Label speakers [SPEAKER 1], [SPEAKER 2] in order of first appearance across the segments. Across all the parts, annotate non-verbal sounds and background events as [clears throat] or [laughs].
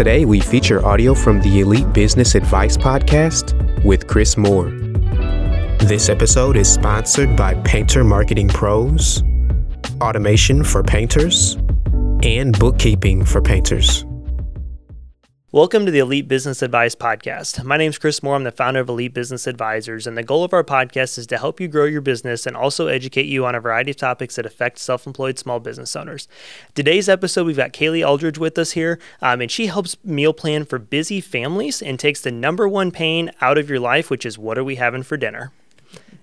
[SPEAKER 1] Today, we feature audio from the Elite Business Advice Podcast with Chris Moore. This episode is sponsored by Painter Marketing Pros, automation for painters, and bookkeeping for painters.
[SPEAKER 2] Welcome to the Elite Business Advice Podcast. My name is Chris Moore. I'm the founder of Elite Business Advisors, and the goal of our podcast is to help you grow your business and also educate you on a variety of topics that affect self employed small business owners. Today's episode, we've got Kaylee Aldridge with us here, um, and she helps meal plan for busy families and takes the number one pain out of your life, which is what are we having for dinner?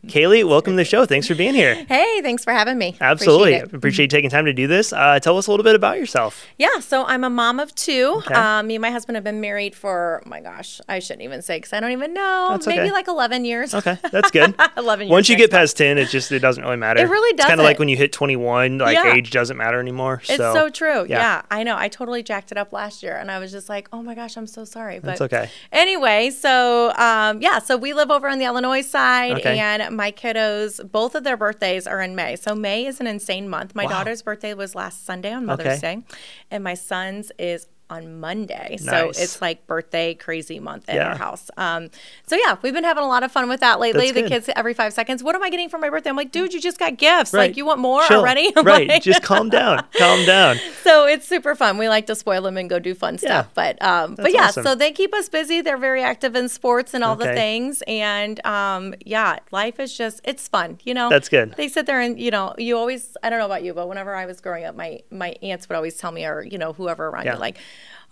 [SPEAKER 2] Kaylee, welcome to the show. Thanks for being here.
[SPEAKER 3] Hey, thanks for having me.
[SPEAKER 2] Absolutely.
[SPEAKER 3] Appreciate,
[SPEAKER 2] Appreciate you taking time to do this. Uh, tell us a little bit about yourself.
[SPEAKER 3] Yeah, so I'm a mom of two. Okay. Um, me and my husband have been married for, oh my gosh, I shouldn't even say because I don't even know. That's Maybe okay. like 11 years.
[SPEAKER 2] Okay, that's good. [laughs]
[SPEAKER 3] 11 years.
[SPEAKER 2] Once you get past 10, it just it doesn't really matter.
[SPEAKER 3] It really does.
[SPEAKER 2] It's kind of like when you hit 21, like yeah. age doesn't matter anymore.
[SPEAKER 3] So, it's so true. Yeah. yeah. I know. I totally jacked it up last year and I was just like, oh my gosh, I'm so sorry.
[SPEAKER 2] But that's okay.
[SPEAKER 3] Anyway, so um, yeah, so we live over on the Illinois side okay. and my kiddos both of their birthdays are in May. So May is an insane month. My wow. daughter's birthday was last Sunday on Mother's okay. Day, and my son's is on Monday. Nice. So it's like birthday crazy month in yeah. our house. Um, so yeah, we've been having a lot of fun with that lately. the kids every five seconds, what am I getting for my birthday? I'm like, dude, you just got gifts. Right. Like you want more
[SPEAKER 2] Chill.
[SPEAKER 3] already? [laughs]
[SPEAKER 2] right.
[SPEAKER 3] Like,
[SPEAKER 2] just calm down. [laughs] Calm down.
[SPEAKER 3] So it's super fun. We like to spoil them and go do fun stuff. Yeah. But um, but yeah, awesome. so they keep us busy. They're very active in sports and all okay. the things. And um, yeah, life is just it's fun. You know.
[SPEAKER 2] That's good.
[SPEAKER 3] They sit there and you know you always I don't know about you, but whenever I was growing up, my my aunts would always tell me or you know whoever around yeah. you like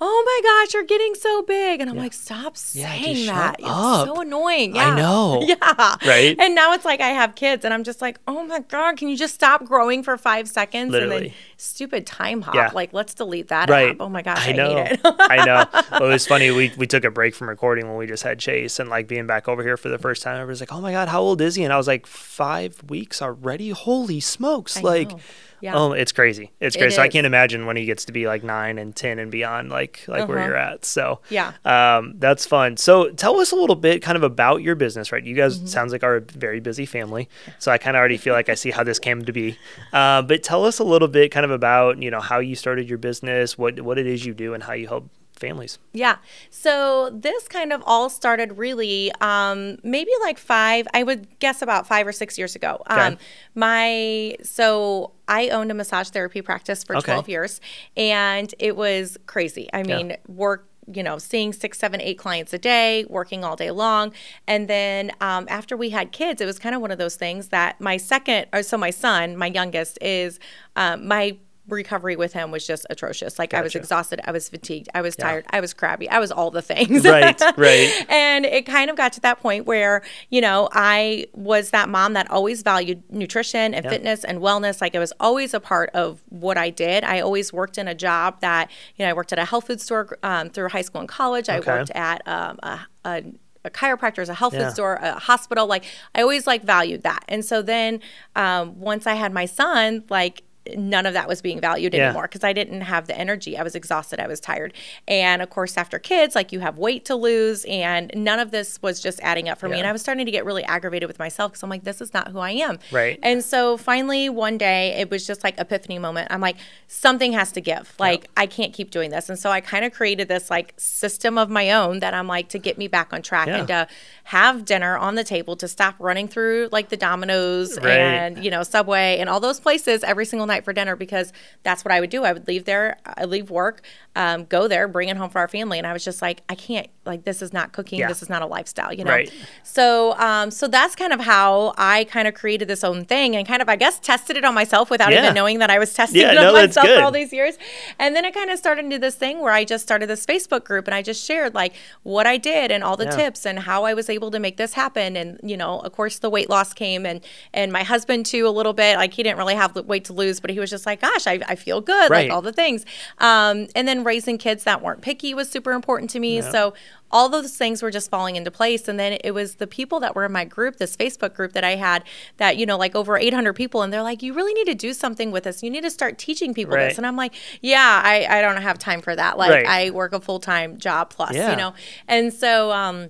[SPEAKER 3] oh my gosh, you're getting so big. And I'm yeah. like, stop saying
[SPEAKER 2] yeah,
[SPEAKER 3] that. It's so annoying.
[SPEAKER 2] Yeah. I know. [laughs]
[SPEAKER 3] Yeah.
[SPEAKER 2] Right.
[SPEAKER 3] And now it's like I have kids and I'm just like, oh my God, can you just stop growing for five seconds?
[SPEAKER 2] Literally.
[SPEAKER 3] And then stupid Timehop. Yeah. Like, let's delete that
[SPEAKER 2] right.
[SPEAKER 3] app. Oh my gosh, I,
[SPEAKER 2] I
[SPEAKER 3] know.
[SPEAKER 2] it. [laughs] I know. [laughs] Well, it was funny. We, we took a break from recording when we just had Chase and like being back over here for the first time. Everybody's like, oh my God, how old is he? And I was like, five weeks already? Holy smokes.
[SPEAKER 3] I
[SPEAKER 2] like,
[SPEAKER 3] know.
[SPEAKER 2] Yeah. Oh, it's crazy. It's crazy. It so I can't imagine when he gets to be like nine and ten and beyond, like like uh-huh. where you're at. So
[SPEAKER 3] yeah,
[SPEAKER 2] um, that's fun. So tell us a little bit, kind of about your business, right? You guys mm-hmm. sounds like are a very busy family. So I kind of already feel like I see how this came to be. Uh, but tell us a little bit, kind of about you know how you started your business, what what it is you do, and how you help families.
[SPEAKER 3] Yeah. So this kind of all started really um, maybe like five, I would guess about five or six years ago. Okay. Um, my, so I owned a massage therapy practice for okay. 12 years and it was crazy. I mean, yeah. work you know, seeing six, seven, eight clients a day, working all day long. And then um, after we had kids, it was kind of one of those things that my second, or so my son, my youngest, is um, my recovery with him was just atrocious. Like gotcha. I was exhausted, I was fatigued, I was tired, I was crabby, I was all the things.
[SPEAKER 2] Right, [laughs] right.
[SPEAKER 3] and it kind of got to that point where, you know, I was that mom that always valued nutrition and yeah. fitness and wellness. Like it was always a part of what I did. I always worked in a job that, you know, I worked at a health food store um, through high school and college. Okay. I worked at um, a, a a chiropractor, a health yeah. food store, a hospital. Like I always like valued that. And so then um, once I had my son, like none of that was being valued yeah. anymore because I didn't have the energy. I was exhausted. I was tired. And of course, after kids, like you have weight to lose, and none of this was just adding up for yeah. me. And I was starting to get really aggravated with myself because I'm like, this is not who I am.
[SPEAKER 2] Right.
[SPEAKER 3] And so finally, one day, it was just like epiphany moment. I'm like, something has to give. Like, yep. I can't keep doing this. And so I kind of created this like system of my own that I'm like to get me back on track yeah. and to have dinner on the table to stop running through like the Domino's right. and you know Subway and all those places every single night night for dinner because that's what I would do. I would leave there, I leave work, um, go there, bring it home for our family, and I was just like, I can't like this is not cooking.
[SPEAKER 2] Yeah.
[SPEAKER 3] This is not a lifestyle, you know?
[SPEAKER 2] Right.
[SPEAKER 3] So, um, so that's kind of how I kind of created this own thing and kind of, I guess, tested it on myself without
[SPEAKER 2] Yeah.
[SPEAKER 3] even knowing that I was testing
[SPEAKER 2] Yeah,
[SPEAKER 3] it on
[SPEAKER 2] no,
[SPEAKER 3] myself for all these years. And then it kind of started into this thing where I just started this Facebook group and I just shared like what I did and all the tips and how I was able to make this happen. And, you know, of course the weight loss came and, and my husband too, a little bit, like he didn't really have the weight to lose, but he was just like, gosh, I, I feel good.
[SPEAKER 2] Right.
[SPEAKER 3] Like all the things. Um, and then raising kids that weren't picky was super important to me. So all those things were just falling into place. And then it was the people that were in my group, this Facebook group that I had that, you know, like over 800 people. And they're like, you really need to do something with this. You need to start teaching people
[SPEAKER 2] Right.
[SPEAKER 3] this. And I'm like, yeah, I, I don't have time for that. Like
[SPEAKER 2] Right.
[SPEAKER 3] I work a full time job plus,
[SPEAKER 2] Yeah.
[SPEAKER 3] you know? And so, um,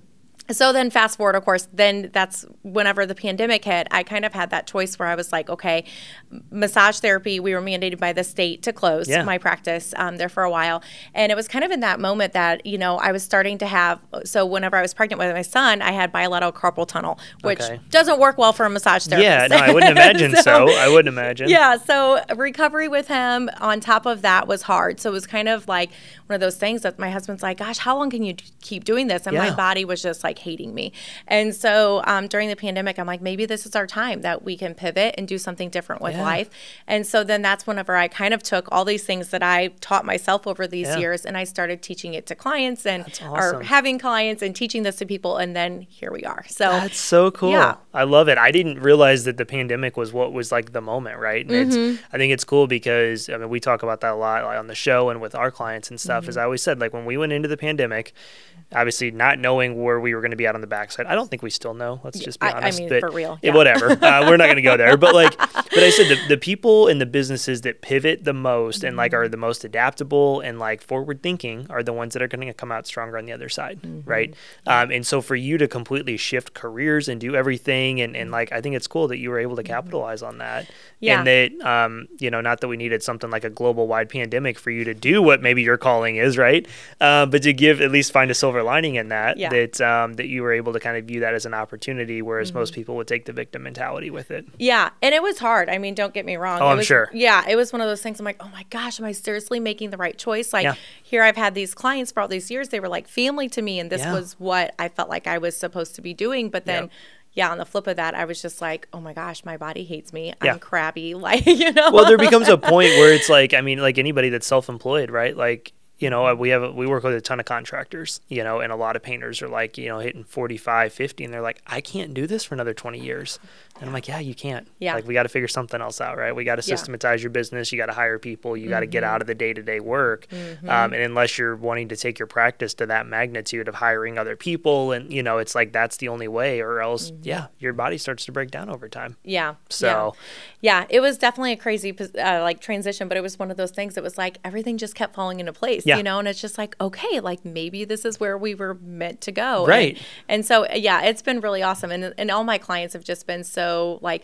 [SPEAKER 3] so then fast forward, of course, then that's whenever the pandemic hit, I kind of had that choice where I was like, okay, massage therapy, we were mandated by the state to close
[SPEAKER 2] Yeah.
[SPEAKER 3] my practice um, there for a while. And it was kind of in that moment that, you know, I was starting to have, so whenever I was pregnant with my son, I had bilateral carpal tunnel, which
[SPEAKER 2] Okay.
[SPEAKER 3] doesn't work well for a massage therapist.
[SPEAKER 2] Yeah, no, I wouldn't [laughs] imagine so, I wouldn't imagine.
[SPEAKER 3] Yeah, so recovery with him on top of that was hard. So it was kind of like one of those things that my husband's like, "Gosh, how long can you d- keep doing this?" And
[SPEAKER 2] Yeah.
[SPEAKER 3] my body was just like hating me. And so um, during the pandemic, I'm like, maybe this is our time that we can pivot and do something different with
[SPEAKER 2] Yeah.
[SPEAKER 3] life. And so then that's whenever I kind of took all these things that I taught myself over these
[SPEAKER 2] Yeah.
[SPEAKER 3] years and I started teaching it to clients and
[SPEAKER 2] awesome.
[SPEAKER 3] or having clients and teaching this to people. And then here we are. So
[SPEAKER 2] That's so cool.
[SPEAKER 3] Yeah.
[SPEAKER 2] I love it. I didn't realize that the pandemic was what was like the moment, right? And
[SPEAKER 3] Mm-hmm.
[SPEAKER 2] it's I think it's cool because I mean we talk about that a lot like, on the show and with our clients and stuff.
[SPEAKER 3] Mm-hmm.
[SPEAKER 2] As I always said, like when we went into the pandemic, obviously not knowing where we were going to be out on the backside. I don't think we still know. Let's just be
[SPEAKER 3] I- I
[SPEAKER 2] honest.
[SPEAKER 3] mean,
[SPEAKER 2] but-
[SPEAKER 3] for real,
[SPEAKER 2] yeah,
[SPEAKER 3] yeah.
[SPEAKER 2] whatever. uh, we're not going to go there. But like, [laughs] but I said the, the people and the businesses that pivot the most and like
[SPEAKER 3] Mm-hmm.
[SPEAKER 2] are the most adaptable and like forward thinking are the ones that are going to come out stronger on the other side,
[SPEAKER 3] Mm-hmm.
[SPEAKER 2] right? Um, and so for you to completely shift careers and do everything, and, and like I think it's cool that you were able to capitalize on that,
[SPEAKER 3] Mm-hmm. Yeah.
[SPEAKER 2] and that um, you know not that we needed something like a global wide pandemic for you to do what maybe you're calling is, right? Uh, but to give at least find a silver lining in that,
[SPEAKER 3] Yeah.
[SPEAKER 2] that um, that you were able to kind of view that as an opportunity, whereas most
[SPEAKER 3] Mm-hmm.
[SPEAKER 2] people would take the victim mentality with it.
[SPEAKER 3] Yeah, and it was hard. I mean, don't get me wrong.
[SPEAKER 2] Oh, I'm
[SPEAKER 3] was-
[SPEAKER 2] sure.
[SPEAKER 3] Yeah, it was one of those things. I'm like, oh my gosh, am I seriously making the right choice? Like,
[SPEAKER 2] Yeah.
[SPEAKER 3] here I've had these clients for all these years. They were like family to me, and this
[SPEAKER 2] Yeah.
[SPEAKER 3] was what I felt like I was supposed to be doing. But then,
[SPEAKER 2] Yep.
[SPEAKER 3] yeah, on the flip of that, I was just like, oh my gosh, my body hates me. I'm crabby. [laughs] Like, you know.
[SPEAKER 2] well, there becomes a [laughs] point where it's like, I mean, like anybody that's self-employed, right? Like, you know, we have, we work with a ton of contractors, you know, and a lot of painters are like, you know, hitting 45, 50, and they're like, I can't do this for another 20 years. And I'm like, yeah, you can't.
[SPEAKER 3] Yeah.
[SPEAKER 2] Like, we got to figure something else out, right? We got to
[SPEAKER 3] Yeah.
[SPEAKER 2] systematize your business. You got to hire people. You got to get
[SPEAKER 3] Mm-hmm.
[SPEAKER 2] out of the day to day work. Um, and unless you're wanting to take your practice to that magnitude of hiring other people, and, you know, it's like that's the only way, or else,
[SPEAKER 3] Mm-hmm.
[SPEAKER 2] yeah, your body starts to break down over time.
[SPEAKER 3] Yeah.
[SPEAKER 2] So-
[SPEAKER 3] yeah. yeah, it was definitely a crazy uh, like transition, but it was one of those things that was like everything just kept falling into place,
[SPEAKER 2] Yeah.
[SPEAKER 3] you know, and it's just like, okay, like maybe this is where we were meant to go. And-
[SPEAKER 2] Right.
[SPEAKER 3] And, so, yeah, it's been really awesome. And, and all my clients have just been so like,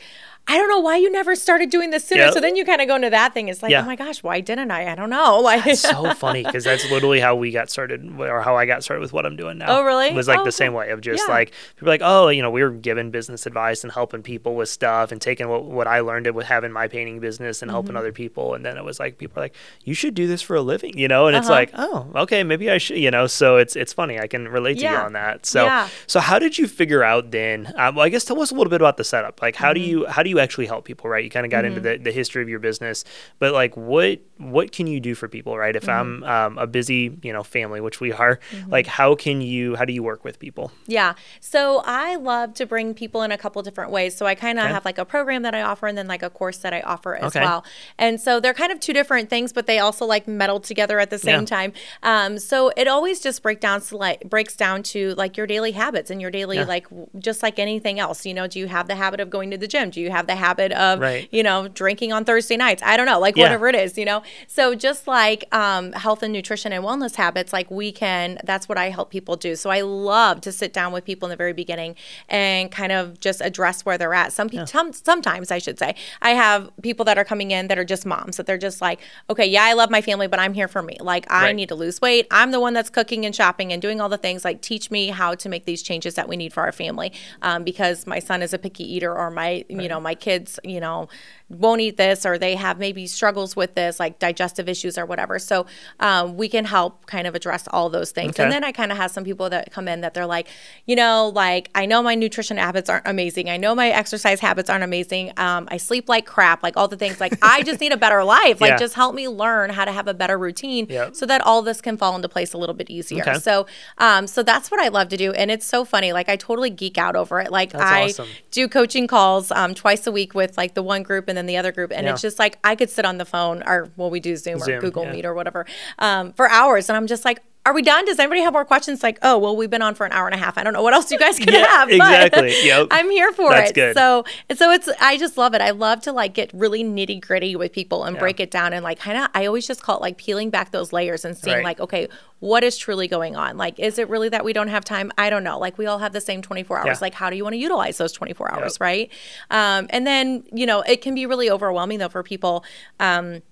[SPEAKER 3] I don't know why you never started doing this sooner.
[SPEAKER 2] Yep.
[SPEAKER 3] So then you kind of go into that thing. It's like,
[SPEAKER 2] Yeah.
[SPEAKER 3] oh my gosh, why didn't I? I don't know. [laughs] Like,
[SPEAKER 2] It's so funny because that's literally how we got started, or how I got started with what I'm doing now.
[SPEAKER 3] Oh, really?
[SPEAKER 2] It was like
[SPEAKER 3] Oh,
[SPEAKER 2] the same way of just
[SPEAKER 3] Yeah.
[SPEAKER 2] like people like, oh, you know, we were giving business advice and helping people with stuff and taking what, what I learned it with having my painting business and
[SPEAKER 3] Mm-hmm.
[SPEAKER 2] helping other people, and then it was like people are like, you should do this for a living, you know, and it's
[SPEAKER 3] Uh-huh.
[SPEAKER 2] like, oh, okay, maybe I should, you know. So it's it's funny, I can relate to you on that. So
[SPEAKER 3] Yeah.
[SPEAKER 2] so how did you figure out then? Um, well, I guess tell us a little bit about the setup. Like, how do
[SPEAKER 3] Mm-hmm.
[SPEAKER 2] you how do you actually help people? Right, you kind of got into the, the history of your business, but like, what what can you do for people? Right, if
[SPEAKER 3] Mm-hmm.
[SPEAKER 2] I'm um, a busy you know family, which we are, like, how can you how do you work with people?
[SPEAKER 3] Yeah. So I love to bring people in a couple different ways. So I kind of
[SPEAKER 2] Okay.
[SPEAKER 3] have like a program that I offer and then like a course that I offer as
[SPEAKER 2] Okay.
[SPEAKER 3] well. And so they're kind of two different things, but they also like meddle together at the same
[SPEAKER 2] Yeah.
[SPEAKER 3] time. Um, so it always just break down to like breaks down to like your daily habits and your daily
[SPEAKER 2] Yeah.
[SPEAKER 3] like just like anything else. You know, do you have the habit of going to the gym? Do you have the habit of
[SPEAKER 2] Right.
[SPEAKER 3] you know drinking on Thursday nights? I don't know, like
[SPEAKER 2] Yeah.
[SPEAKER 3] whatever it is. You know, so just like um, health and nutrition and wellness habits, like we can. That's what I help people do. So I love to sit down with people in the very beginning and kind of just address where they're at. Some people, some, sometimes I should say, I have people that are coming in that are just moms that they're just like, okay, yeah, I love my family, but I'm here for me. Like I
[SPEAKER 2] Right.
[SPEAKER 3] need to lose weight. I'm the one that's cooking and shopping and doing all the things. Like teach me how to make these changes that we need for our family, um, because my son is a picky eater or my, you know, my my kids, you know, won't eat this or they have maybe struggles with this, like digestive issues or whatever. So um, we can help kind of address all those things.
[SPEAKER 2] Okay.
[SPEAKER 3] And then I kind of have some people that come in that they're like, you know, like I know my nutrition habits aren't amazing. I know my exercise habits aren't amazing. Um, I sleep like crap, like all the things. Like I just need a better life. Like
[SPEAKER 2] Yeah.
[SPEAKER 3] just help me learn how to have a better routine
[SPEAKER 2] Yep.
[SPEAKER 3] so that all this can fall into place a little bit easier.
[SPEAKER 2] Okay.
[SPEAKER 3] So, um, so that's what I love to do, and it's so funny. Like I totally geek out over it. Like
[SPEAKER 2] That's
[SPEAKER 3] I
[SPEAKER 2] awesome.
[SPEAKER 3] do coaching calls um, twice a week with like the one group and then the other group, and
[SPEAKER 2] Yeah.
[SPEAKER 3] it's just like I could sit on the phone or well, we do Zoom,
[SPEAKER 2] Zoom,
[SPEAKER 3] or Google
[SPEAKER 2] yeah.
[SPEAKER 3] Meet or whatever um, for hours, and I'm just like. Are we done? Does anybody have more questions? Like, oh, well, we've been on for an hour and a half. I don't know what else you guys could [laughs]
[SPEAKER 2] Yeah,
[SPEAKER 3] have. but
[SPEAKER 2] exactly. Yep.
[SPEAKER 3] I'm here for
[SPEAKER 2] That's
[SPEAKER 3] it.
[SPEAKER 2] good.
[SPEAKER 3] So, so it's. I just love it. I love to like get really nitty gritty with people and break it down and like kind of. I always just call it like peeling back those layers and seeing
[SPEAKER 2] Right.
[SPEAKER 3] like, okay, what is truly going on? Like, is it really that we don't have time? I don't know. Like, we all have the same 24 hours.
[SPEAKER 2] Yeah.
[SPEAKER 3] Like, how do you want to utilize those 24 hours,
[SPEAKER 2] Yep.
[SPEAKER 3] right? Um, and then you know, it can be really overwhelming though for people. Um,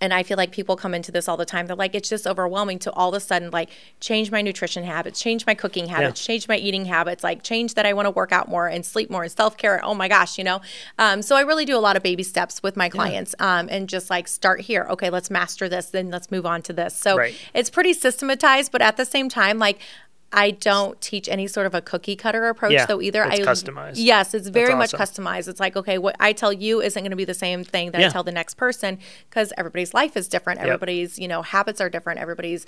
[SPEAKER 3] and I feel like people come into this all the time. They're like, it's just overwhelming to all of a sudden like change my nutrition habits, change my cooking habits, change my eating habits, like change that I want to work out more and sleep more and self care. Oh my gosh, you know. Um, so I really do a lot of baby steps with my clients, um, and just like start here. Okay, let's master this, then let's move on to this. So
[SPEAKER 2] Right.
[SPEAKER 3] it's pretty systematized, but at the same time, like. I don't teach any sort of a cookie cutter approach
[SPEAKER 2] Yeah,
[SPEAKER 3] though either.
[SPEAKER 2] it's
[SPEAKER 3] I
[SPEAKER 2] customized.
[SPEAKER 3] Yes, it's very much
[SPEAKER 2] awesome.
[SPEAKER 3] customized. It's like, okay, what I tell you isn't going to be the same thing that
[SPEAKER 2] Yeah.
[SPEAKER 3] I tell the next person because everybody's life is different. Everybody's, you know, habits are different. Everybody's,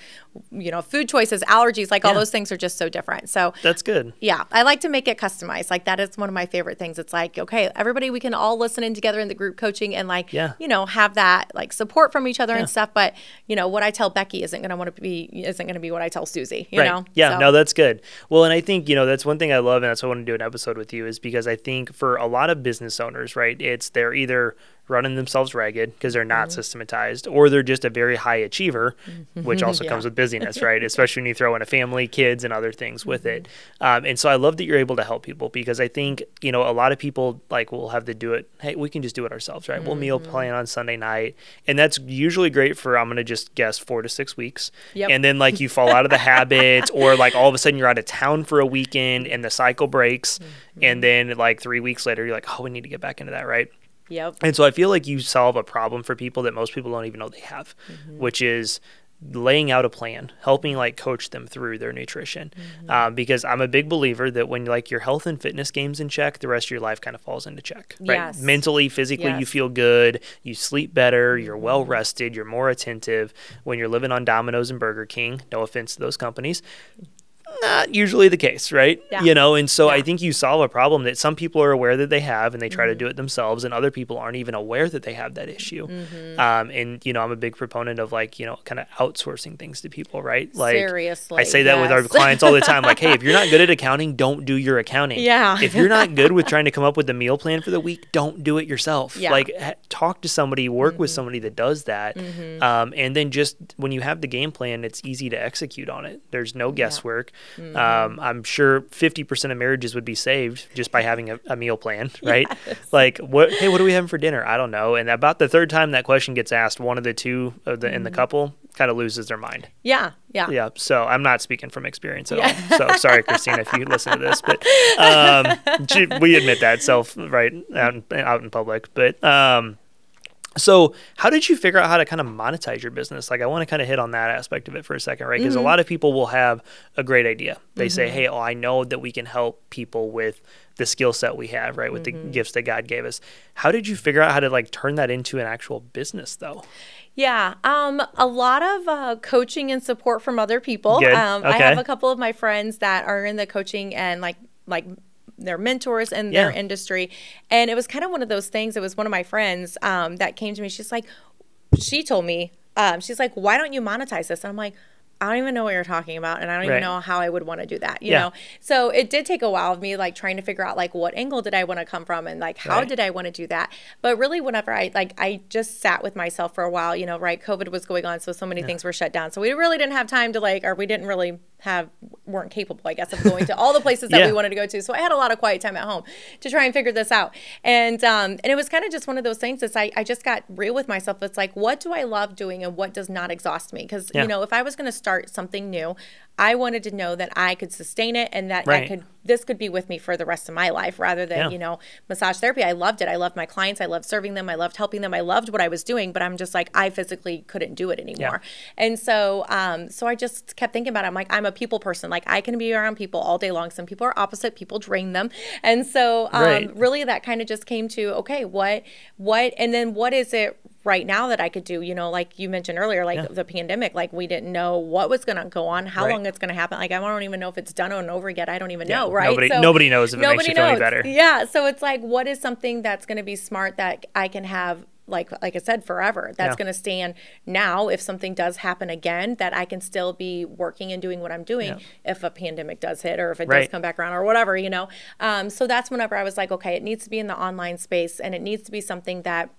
[SPEAKER 3] you know, food choices, allergies, like all those things are just so different. So,
[SPEAKER 2] That's good.
[SPEAKER 3] yeah, I like to make it customized. Like that is one of my favorite things. It's like, okay, everybody, we can all listen in together in the group coaching and like,
[SPEAKER 2] Yeah.
[SPEAKER 3] you know, have that like support from each other and stuff. But you know, what I tell Becky isn't going to want to be isn't going to be what I tell Susie. You know?
[SPEAKER 2] Yeah,
[SPEAKER 3] So-
[SPEAKER 2] no, that's good. Well, and I think, you know, that's one thing I love, and that's why I want to do an episode with you, is because I think for a lot of business owners, right, it's they're either running themselves ragged because they're
[SPEAKER 3] Mm-hmm.
[SPEAKER 2] not systematized, or they're just a very high achiever, which [laughs] also comes with busyness, [laughs] right? Especially when you throw in a family, kids, and other things with it.
[SPEAKER 3] Mm-hmm.
[SPEAKER 2] Um, and so I love that you're able to help people because I think, you know, a lot of people like will have to do it. Hey, we can just do it ourselves, right? We'll meal
[SPEAKER 3] Mm-hmm.
[SPEAKER 2] plan on Sunday night. And that's usually great for, I'm going to just guess, four to six weeks.
[SPEAKER 3] Yep.
[SPEAKER 2] And then like you fall out of the habit [laughs] or like all of a sudden you're out of town for a weekend and the cycle breaks
[SPEAKER 3] Mm-hmm.
[SPEAKER 2] and then like three weeks later you're like oh we need to get back into that right
[SPEAKER 3] Yep.
[SPEAKER 2] and so i feel like you solve a problem for people that most people don't even know they have
[SPEAKER 3] Mm-hmm.
[SPEAKER 2] which is laying out a plan helping like coach them through their nutrition
[SPEAKER 3] Mm-hmm.
[SPEAKER 2] um, because i'm a big believer that when like your health and fitness games in check the rest of your life kind of falls into check right
[SPEAKER 3] Yes.
[SPEAKER 2] mentally physically you feel good you sleep better you're
[SPEAKER 3] Mm-hmm.
[SPEAKER 2] well rested you're more attentive when you're living on domino's and burger king no offense to those companies not usually the case, right?
[SPEAKER 3] Yeah.
[SPEAKER 2] You know, and so I think you solve a problem that some people are aware that they have and they try to
[SPEAKER 3] Mm-hmm.
[SPEAKER 2] do it themselves, and other people aren't even aware that they have that issue.
[SPEAKER 3] Mm-hmm.
[SPEAKER 2] Um, and, you know, I'm a big proponent of like, you know, kind of outsourcing things to people, right? Like,
[SPEAKER 3] Seriously,
[SPEAKER 2] I say that with our clients all the time like, hey, if you're not good at [laughs] accounting, don't do your accounting.
[SPEAKER 3] Yeah.
[SPEAKER 2] If you're not good with [laughs] trying to come up with a meal plan for the week, don't do it yourself.
[SPEAKER 3] Yeah.
[SPEAKER 2] Like, ha- talk to somebody, work with somebody that does that. Um, and then just when you have the game plan, it's easy to execute on it. There's no guesswork. Um, I'm sure 50% of marriages would be saved just by having a, a meal plan, [laughs] right? Like, what? Hey, what are we having for dinner? I don't know. And about the third time that question gets asked, one of the two of the in the couple kind of loses their mind.
[SPEAKER 3] Yeah. Yeah.
[SPEAKER 2] Yeah. So I'm not speaking from experience at all. So sorry, Christina, if you listen to this, but um, we admit that self right out in, out in public. But um, so how did you figure out how to kind of monetize your business? Like I want to kind of hit on that aspect of it for a second, right? Because a lot of people will have a great idea. They say, "Hey, oh, I know that we can help people with the skill set we have, right? With the gifts that God gave us." How did you figure out how to like turn that into an actual business, though?
[SPEAKER 3] Yeah, um, a lot of uh, coaching and support from other people. Um, I have a couple of my friends that are in the coaching and like like they're mentors in their industry, and it was kind of one of those things. It was one of my friends um, that came to me. She's like, she told me, um, she's like, why don't you monetize this? And I'm like. I don't even know what you're talking about, and I don't
[SPEAKER 2] Right.
[SPEAKER 3] even know how I would want to do that. You
[SPEAKER 2] Yeah.
[SPEAKER 3] know, so it did take a while of me like trying to figure out like what angle did I want to come from, and like how
[SPEAKER 2] Right.
[SPEAKER 3] did I want to do that. But really, whenever I like, I just sat with myself for a while. You know, right? COVID was going on, so so many things were shut down. So we really didn't have time to like, or we didn't really have weren't capable, I guess, of going to all the places that [laughs]
[SPEAKER 2] Yeah.
[SPEAKER 3] we wanted to go to. So I had a lot of quiet time at home to try and figure this out. And um, and it was kind of just one of those things. It's I I just got real with myself. It's like, what do I love doing, and what does not exhaust me? Because
[SPEAKER 2] Yeah.
[SPEAKER 3] you know, if I was going to start something new. I wanted to know that I could sustain it and that
[SPEAKER 2] Right.
[SPEAKER 3] I could this could be with me for the rest of my life rather than,
[SPEAKER 2] Yeah.
[SPEAKER 3] you know, massage therapy. I loved it. I loved my clients. I loved serving them. I loved helping them. I loved what I was doing, but I'm just like I physically couldn't do it anymore. And so um so I just kept thinking about it. I'm like I'm a people person. Like I can be around people all day long. Some people are opposite, people drain them. And so um
[SPEAKER 2] Right.
[SPEAKER 3] really that kind of just came to okay, what what and then what is it right now that I could do, you know, like you mentioned earlier, like
[SPEAKER 2] Yeah.
[SPEAKER 3] the pandemic, like we didn't know what was going to go on, how
[SPEAKER 2] Right.
[SPEAKER 3] long it's going to happen. Like, I don't even know if it's done and over yet. I don't even
[SPEAKER 2] Yeah.
[SPEAKER 3] know. Right.
[SPEAKER 2] Nobody- nobody knows if it makes you feel any better.
[SPEAKER 3] Yeah. So it's like, what is something that's going to be smart that I can have like like I said, forever. That's
[SPEAKER 2] Yeah.
[SPEAKER 3] going to stand now. If something does happen again, that I can still be working and doing what I'm doing. If a pandemic does hit, or if it does come back around, or whatever, you know. Um, so that's whenever I was like, okay, it needs to be in the online space, and it needs to be something that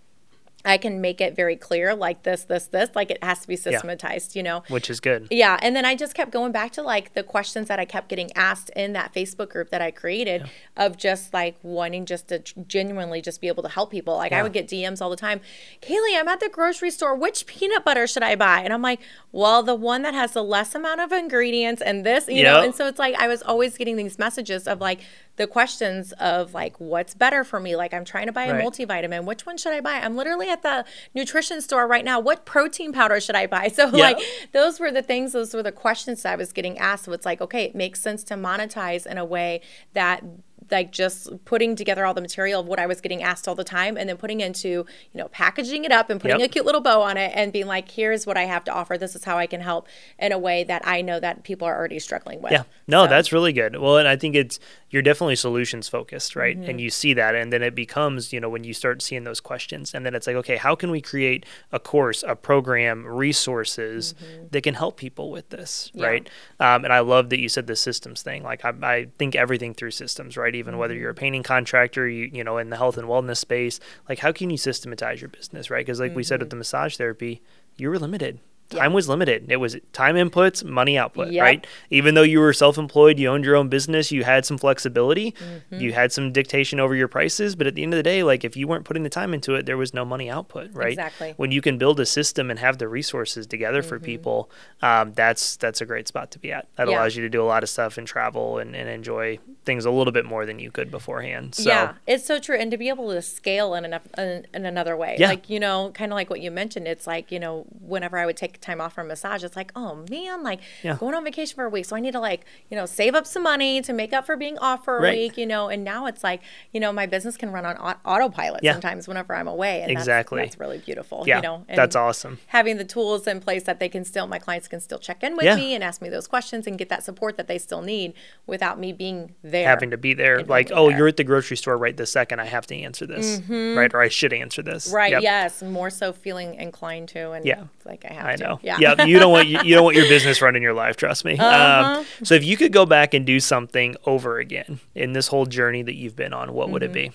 [SPEAKER 3] I can make it very clear, like this, this, this. Like it has to be systematized, you know.
[SPEAKER 2] which is good.
[SPEAKER 3] Yeah, and then I just kept going back to like the questions that I kept getting asked in that Facebook group that I created of just like wanting just to genuinely just be able to help people. Like
[SPEAKER 2] Yeah.
[SPEAKER 3] I would get DMs all the time, Kaylee, I'm at the grocery store. Which peanut butter should I buy? And I'm like, well, the one that has the less amount of ingredients and this, you know. And so it's like I was always getting these messages of like the questions of like what's better for me. Like I'm trying to buy a
[SPEAKER 2] Right.
[SPEAKER 3] multivitamin. Which one should I buy? I'm literally at the nutrition store right now. What protein powder should I buy? [laughs] So
[SPEAKER 2] Yeah.
[SPEAKER 3] like those were the things, those were the questions that I was getting asked. So it's like, okay, it makes sense to monetize in a way that like just putting together all the material of what I was getting asked all the time and then putting into, you know, packaging it up and putting
[SPEAKER 2] Yep.
[SPEAKER 3] a cute little bow on it and being like, here's what I have to offer. This is how I can help in a way that I know that people are already struggling with.
[SPEAKER 2] Yeah. No,
[SPEAKER 3] So-
[SPEAKER 2] that's really good. Well, and I think it's you're definitely solutions focused, right?
[SPEAKER 3] Mm-hmm.
[SPEAKER 2] And you see that and then it becomes, you know, when you start seeing those questions and then it's like, okay, how can we create a course, a program, resources that can help people with this,
[SPEAKER 3] Mm-hmm. Yeah.
[SPEAKER 2] right? Um, and I love that you said the systems thing. Like I, I think everything through systems, right? Even whether you're a
[SPEAKER 3] Mm-hmm.
[SPEAKER 2] painting contractor, you you know, in the health and wellness space, like how can you systematize your business, right? Because like we said with
[SPEAKER 3] Mm-hmm.
[SPEAKER 2] the massage therapy, you were limited. Time was limited. It was time inputs, money output,
[SPEAKER 3] Yep.
[SPEAKER 2] right? Even though you were self-employed, you owned your own business, you had some flexibility,
[SPEAKER 3] Mm-hmm.
[SPEAKER 2] you had some dictation over your prices, but at the end of the day, like if you weren't putting the time into it, there was no money output, right?
[SPEAKER 3] Exactly.
[SPEAKER 2] When you can build a system and have the resources together for people, um, that's that's a great spot to be at. That
[SPEAKER 3] Mm-hmm. Yeah.
[SPEAKER 2] allows you to do a lot of stuff and travel and, and enjoy things a little bit more than you could beforehand. So
[SPEAKER 3] yeah, it's so true, and to be able to scale in enough in, in another way,
[SPEAKER 2] Yeah.
[SPEAKER 3] like you know, kind of like what you mentioned. It's like you know, whenever I would take time off from massage, it's like, oh man, like
[SPEAKER 2] Yeah.
[SPEAKER 3] going on vacation for a week, so I need to like you know save up some money to make up for being off for a
[SPEAKER 2] Right.
[SPEAKER 3] week, you know. And now it's like you know, my business can run on au- autopilot
[SPEAKER 2] Yeah.
[SPEAKER 3] sometimes whenever I'm away, and
[SPEAKER 2] Exactly.
[SPEAKER 3] That's, really beautiful,
[SPEAKER 2] yeah,
[SPEAKER 3] you know. And
[SPEAKER 2] that's awesome.
[SPEAKER 3] Having the tools in place that they can still, my clients can still check in with
[SPEAKER 2] Yeah.
[SPEAKER 3] me and ask me those questions and get that support that they still need without me being there.
[SPEAKER 2] having to be there like oh
[SPEAKER 3] there.
[SPEAKER 2] you're at the grocery store right this second i have to answer this right or i should answer this
[SPEAKER 3] Mm-hmm. Right.
[SPEAKER 2] Yep.
[SPEAKER 3] Yes. More so feeling inclined to, and
[SPEAKER 2] Yeah.
[SPEAKER 3] like I have
[SPEAKER 2] I
[SPEAKER 3] to. Yeah.
[SPEAKER 2] Yeah. You don't want you, you don't want your business running your life. Trust me.
[SPEAKER 3] Uh-huh.
[SPEAKER 2] Um, so if you could go back and do something over again in this whole journey that you've been on, what would it be?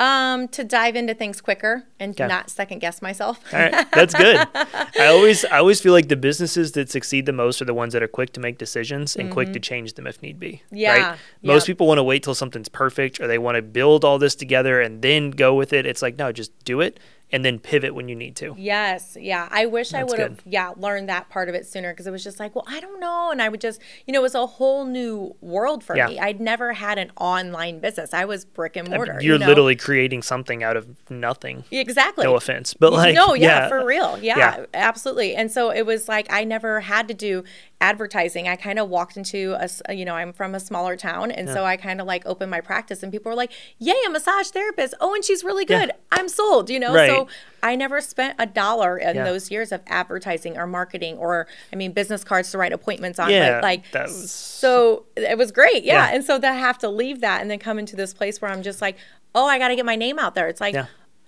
[SPEAKER 3] um, to dive into things quicker and
[SPEAKER 2] Okay.
[SPEAKER 3] not second guess myself.
[SPEAKER 2] All right, that's good. [laughs] I always I always feel like the businesses that succeed the most are the ones that are quick to make decisions and quick to change them if need be.
[SPEAKER 3] Mm-hmm. Yeah.
[SPEAKER 2] Right? Most
[SPEAKER 3] Yep.
[SPEAKER 2] people want to wait till something's perfect or they want to build all this together and then go with it. It's like no, just do it and then pivot when you need to.
[SPEAKER 3] Yes, yeah. I wish I would have, yeah, learned that part of it sooner because it was just like, well, I don't know, and I would just, you know, it was a whole new world for
[SPEAKER 2] Yeah.
[SPEAKER 3] me. I'd never had an online business. I was brick and uh, mortar.
[SPEAKER 2] You're
[SPEAKER 3] you know?
[SPEAKER 2] literally creating something out of nothing.
[SPEAKER 3] exactly.
[SPEAKER 2] No offense, but like
[SPEAKER 3] no, yeah,
[SPEAKER 2] yeah,
[SPEAKER 3] for real. Yeah,
[SPEAKER 2] Yeah.
[SPEAKER 3] absolutely. And so it was like I never had to do advertising. I kind of walked into a, you know, I'm from a smaller town, and so I kind of like opened my practice, and people were like, "Yay, a massage therapist! Oh, and she's really
[SPEAKER 2] Yeah.
[SPEAKER 3] good. I'm sold." You know,
[SPEAKER 2] Right.
[SPEAKER 3] so I never spent a dollar in
[SPEAKER 2] Yeah.
[SPEAKER 3] those years of advertising or marketing, or I mean, business cards to write appointments on.
[SPEAKER 2] Yeah,
[SPEAKER 3] but like
[SPEAKER 2] that was-
[SPEAKER 3] so it was great. Yeah.
[SPEAKER 2] Yeah.
[SPEAKER 3] and so to have to leave that and then come into this place where I'm just like, oh, I got to get my name out there. It's like.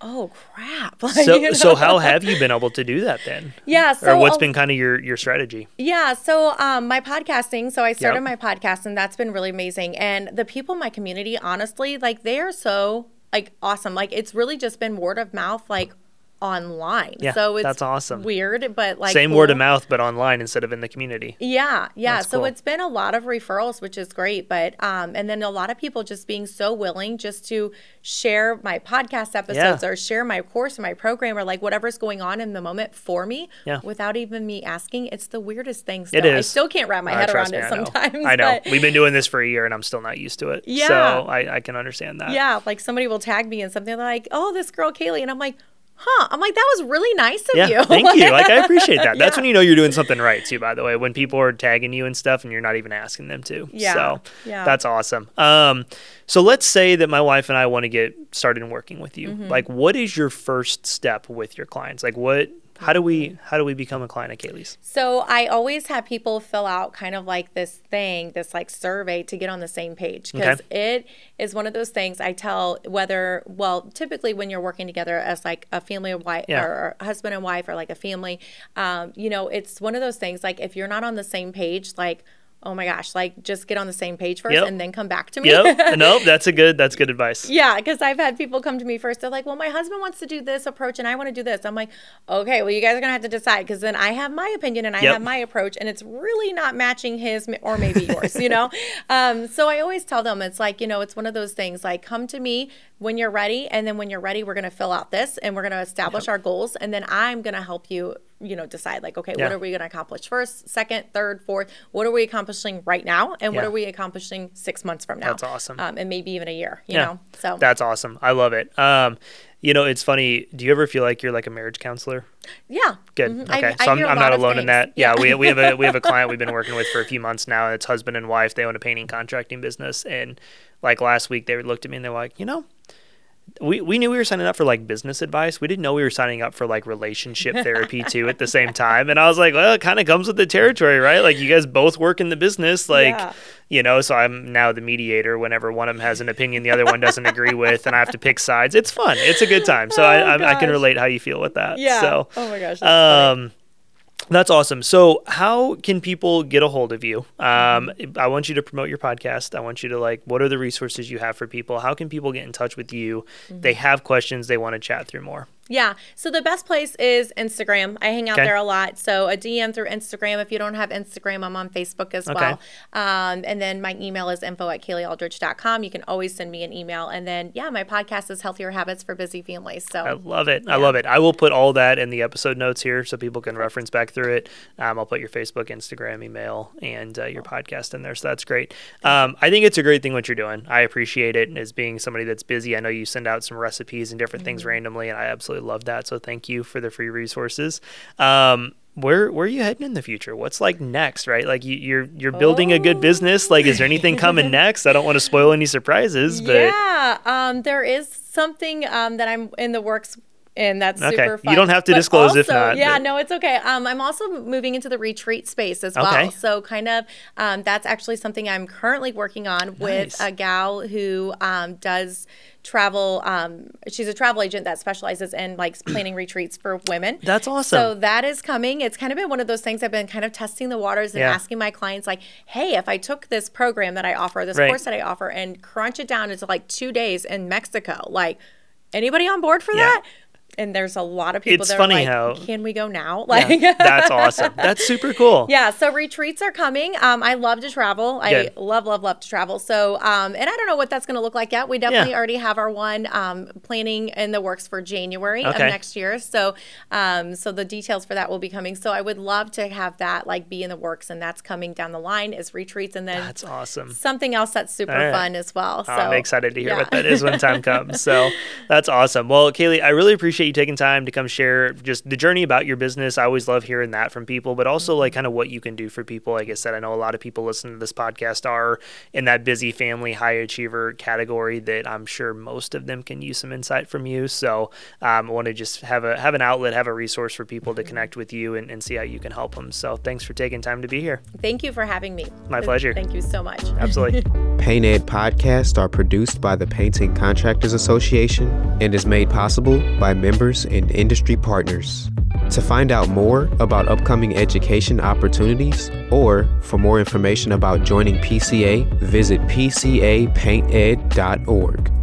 [SPEAKER 3] Oh crap! [laughs]
[SPEAKER 2] So
[SPEAKER 3] You
[SPEAKER 2] so how have you been able to do that then?
[SPEAKER 3] Yeah. So
[SPEAKER 2] or what's
[SPEAKER 3] a-
[SPEAKER 2] been kind of your your strategy?
[SPEAKER 3] Yeah, so um, my podcasting. So I started
[SPEAKER 2] Yep.
[SPEAKER 3] my podcast, and that's been really amazing. And the people in my community, honestly, like they are so like awesome. Like it's really just been word of mouth, like online.
[SPEAKER 2] Yeah,
[SPEAKER 3] so it's
[SPEAKER 2] that's awesome.
[SPEAKER 3] Weird, but like
[SPEAKER 2] Same
[SPEAKER 3] cool.
[SPEAKER 2] word of mouth, but online instead of in the community.
[SPEAKER 3] Yeah, yeah.
[SPEAKER 2] That's
[SPEAKER 3] so
[SPEAKER 2] cool.
[SPEAKER 3] it's been a lot of referrals, which is great. But um, and then a lot of people just being so willing just to share my podcast episodes
[SPEAKER 2] Yeah.
[SPEAKER 3] or share my course or my program or like whatever's going on in the moment for me
[SPEAKER 2] Yeah.
[SPEAKER 3] without even me asking. It's the weirdest thing.
[SPEAKER 2] It
[SPEAKER 3] Still. I still can't wrap my
[SPEAKER 2] Uh,
[SPEAKER 3] head around
[SPEAKER 2] me,
[SPEAKER 3] it
[SPEAKER 2] I know.
[SPEAKER 3] sometimes.
[SPEAKER 2] I know. We've been doing this for a year and I'm still not used to it.
[SPEAKER 3] Yeah.
[SPEAKER 2] So I, I can understand that.
[SPEAKER 3] yeah, like somebody will tag me in something like, "Oh, this girl Kaylee," and I'm like, "Huh?" I'm like, "That was really nice of
[SPEAKER 2] Yeah,
[SPEAKER 3] you."
[SPEAKER 2] thank you. Like I appreciate that. [laughs] That's
[SPEAKER 3] Yeah.
[SPEAKER 2] when you know you're doing something right too. By the way, when people are tagging you and stuff, and you're not even asking them to.
[SPEAKER 3] Yeah,
[SPEAKER 2] So
[SPEAKER 3] yeah.
[SPEAKER 2] that's awesome. Um, so let's say that my wife and I want to get started working with you.
[SPEAKER 3] Mm-hmm.
[SPEAKER 2] Like, what is your first step with your clients? Like, what? How do we? How do we become a client at Kaylee's?
[SPEAKER 3] So I always have people fill out kind of like this thing, this like survey to get on the same page because it is one of those things I tell whether well typically when you're working together as like a family of wife
[SPEAKER 2] Yeah.
[SPEAKER 3] or husband and wife or like a family, um, you know, it's one of those things like if you're not on the same page, like oh my gosh, like just get on the same page first
[SPEAKER 2] Yep.
[SPEAKER 3] and then come back to me.
[SPEAKER 2] Yep. [laughs] nope. That's a good. That's good advice.
[SPEAKER 3] Yeah, because I've had people come to me first. They're like, "Well, my husband wants to do this approach, and I want to do this." I'm like, "Okay, well, you guys are gonna have to decide because then I have my opinion and I
[SPEAKER 2] Yep.
[SPEAKER 3] have my approach, and it's really not matching his or maybe yours, you know." [laughs] Um, so I always tell them it's like you know it's one of those things like come to me when you're ready, and then when you're ready, we're gonna fill out this and we're gonna establish our goals, and then I'm gonna help you. You know, decide like, okay,
[SPEAKER 2] Yeah.
[SPEAKER 3] what are we going to accomplish first, second, third, fourth? What are we accomplishing right now, and what are we accomplishing six months from now?
[SPEAKER 2] That's awesome.
[SPEAKER 3] um, and maybe even a year. You
[SPEAKER 2] Yeah.
[SPEAKER 3] know, so
[SPEAKER 2] That's awesome. I love it. Um, you know, it's funny. Do you ever feel like you're like a marriage counselor?
[SPEAKER 3] Yeah.
[SPEAKER 2] Good.
[SPEAKER 3] Mhm. I-
[SPEAKER 2] Okay.
[SPEAKER 3] I
[SPEAKER 2] so I'm,
[SPEAKER 3] hear a
[SPEAKER 2] I'm not alone in that. Yeah, we, we have a we have a client [laughs] we've been working with for a few months now. It's husband and wife. They own a painting contracting business. And like last week, they looked at me and they're like, you know, we, we knew we were signing up for like business advice. We didn't know we were signing up for like relationship therapy too at the same time. And I was like, well, it kind of comes with the territory, right? Like you guys both work in the business, like
[SPEAKER 3] Yeah.
[SPEAKER 2] you know. So I'm now the mediator. Whenever one of them has an opinion, the other one doesn't agree with, and I have to pick sides. It's fun. It's a good time. So I, [laughs]
[SPEAKER 3] Oh,
[SPEAKER 2] I, I can relate how you feel with that.
[SPEAKER 3] Yeah.
[SPEAKER 2] So
[SPEAKER 3] oh my gosh. That's funny.
[SPEAKER 2] Um, that's awesome. So, how can people get a hold of you? Um. I want you to promote your podcast. I want you to like, what are the resources you have for people? How can people get in touch with you?
[SPEAKER 3] Mm-hmm.
[SPEAKER 2] They have questions. They want to chat through more.
[SPEAKER 3] Yeah. So the best place is Instagram. I hang out
[SPEAKER 2] Okay.
[SPEAKER 3] there a lot. So a DM through Instagram. If you don't have Instagram, I'm on Facebook as
[SPEAKER 2] Okay.
[SPEAKER 3] well. Um, and then my email is info at kayleealdridge.com. You can always send me an email. And then, yeah, my podcast is Healthier Habits for Busy Families. So
[SPEAKER 2] I love it. I love it. I will put all that in the episode notes here so people can reference back through it. Um, I'll put your Facebook, Instagram, email, and uh, your podcast in there. So that's great. Um, I think it's a great thing what you're doing. I appreciate it as being somebody that's busy. I know you send out some recipes and different things randomly, and I absolutely love that. So thank you for the free resources. Um, where where are you heading in the future? What's like next, right? Like you, you're you're building a good business. Like, is there anything coming next? I don't want to spoil any surprises, but
[SPEAKER 3] yeah, um, there is something um, that I'm in the works. And that's
[SPEAKER 2] Okay.
[SPEAKER 3] super fun.
[SPEAKER 2] You don't have to
[SPEAKER 3] But
[SPEAKER 2] disclose if
[SPEAKER 3] also-
[SPEAKER 2] not,
[SPEAKER 3] Yeah,
[SPEAKER 2] but-
[SPEAKER 3] no, it's okay. Um, I'm also moving into the retreat space as well.
[SPEAKER 2] Okay.
[SPEAKER 3] So, kind of, um, that's actually something I'm currently working on with
[SPEAKER 2] Nice.
[SPEAKER 3] a gal who um, does travel. Um, she's a travel agent that specializes in like planning [clears throat] retreats for women.
[SPEAKER 2] That's awesome.
[SPEAKER 3] So that is coming. It's kind of been one of those things I've been kind of testing the waters and
[SPEAKER 2] Yeah.
[SPEAKER 3] asking my clients, like, hey, if I took this program that I offer, this
[SPEAKER 2] Right.
[SPEAKER 3] course that I offer, and crunch it down into like two days in Mexico, like, anybody on board for
[SPEAKER 2] Yeah.
[SPEAKER 3] that? And there's a lot of people
[SPEAKER 2] It's
[SPEAKER 3] that
[SPEAKER 2] funny
[SPEAKER 3] are like,
[SPEAKER 2] how-
[SPEAKER 3] can we go now? Like,
[SPEAKER 2] Yeah, that's [laughs] awesome. That's super cool.
[SPEAKER 3] yeah, so retreats are coming. Um, I love to travel. I
[SPEAKER 2] Good.
[SPEAKER 3] love, love, love to travel. So, um, and I don't know what that's going to look like yet. We definitely
[SPEAKER 2] Yeah.
[SPEAKER 3] already have our one um, planning in the works for January of next year. So, um, so the details for that will be coming. So, I would love to have that like be in the works, and that's coming down the line is retreats, and then
[SPEAKER 2] That's awesome.
[SPEAKER 3] something else that's super
[SPEAKER 2] right.
[SPEAKER 3] fun as well. So
[SPEAKER 2] Oh, I'm excited to hear
[SPEAKER 3] yeah.
[SPEAKER 2] what that is when time [laughs] comes. So that's awesome. Well, Kaylee, I really appreciate you taking time to come share just the journey about your business. I always love hearing that from people, but also like kind of what you can do for people. Like I said, I know a lot of people listening to this podcast are in that busy family, high achiever category that I'm sure most of them can use some insight from you. So um, I want to just have a have an outlet, have a resource for people to connect with you and, and see how you can help them. So thanks for taking time to be here.
[SPEAKER 3] Thank you for having me.
[SPEAKER 2] My pleasure.
[SPEAKER 3] Thank you so much.
[SPEAKER 2] Absolutely. [laughs]
[SPEAKER 1] Paint Ed podcasts are produced by the Painting Contractors Association and is made possible by members and industry partners. To find out more about upcoming education opportunities or for more information about joining PCA, visit pcapainted.org.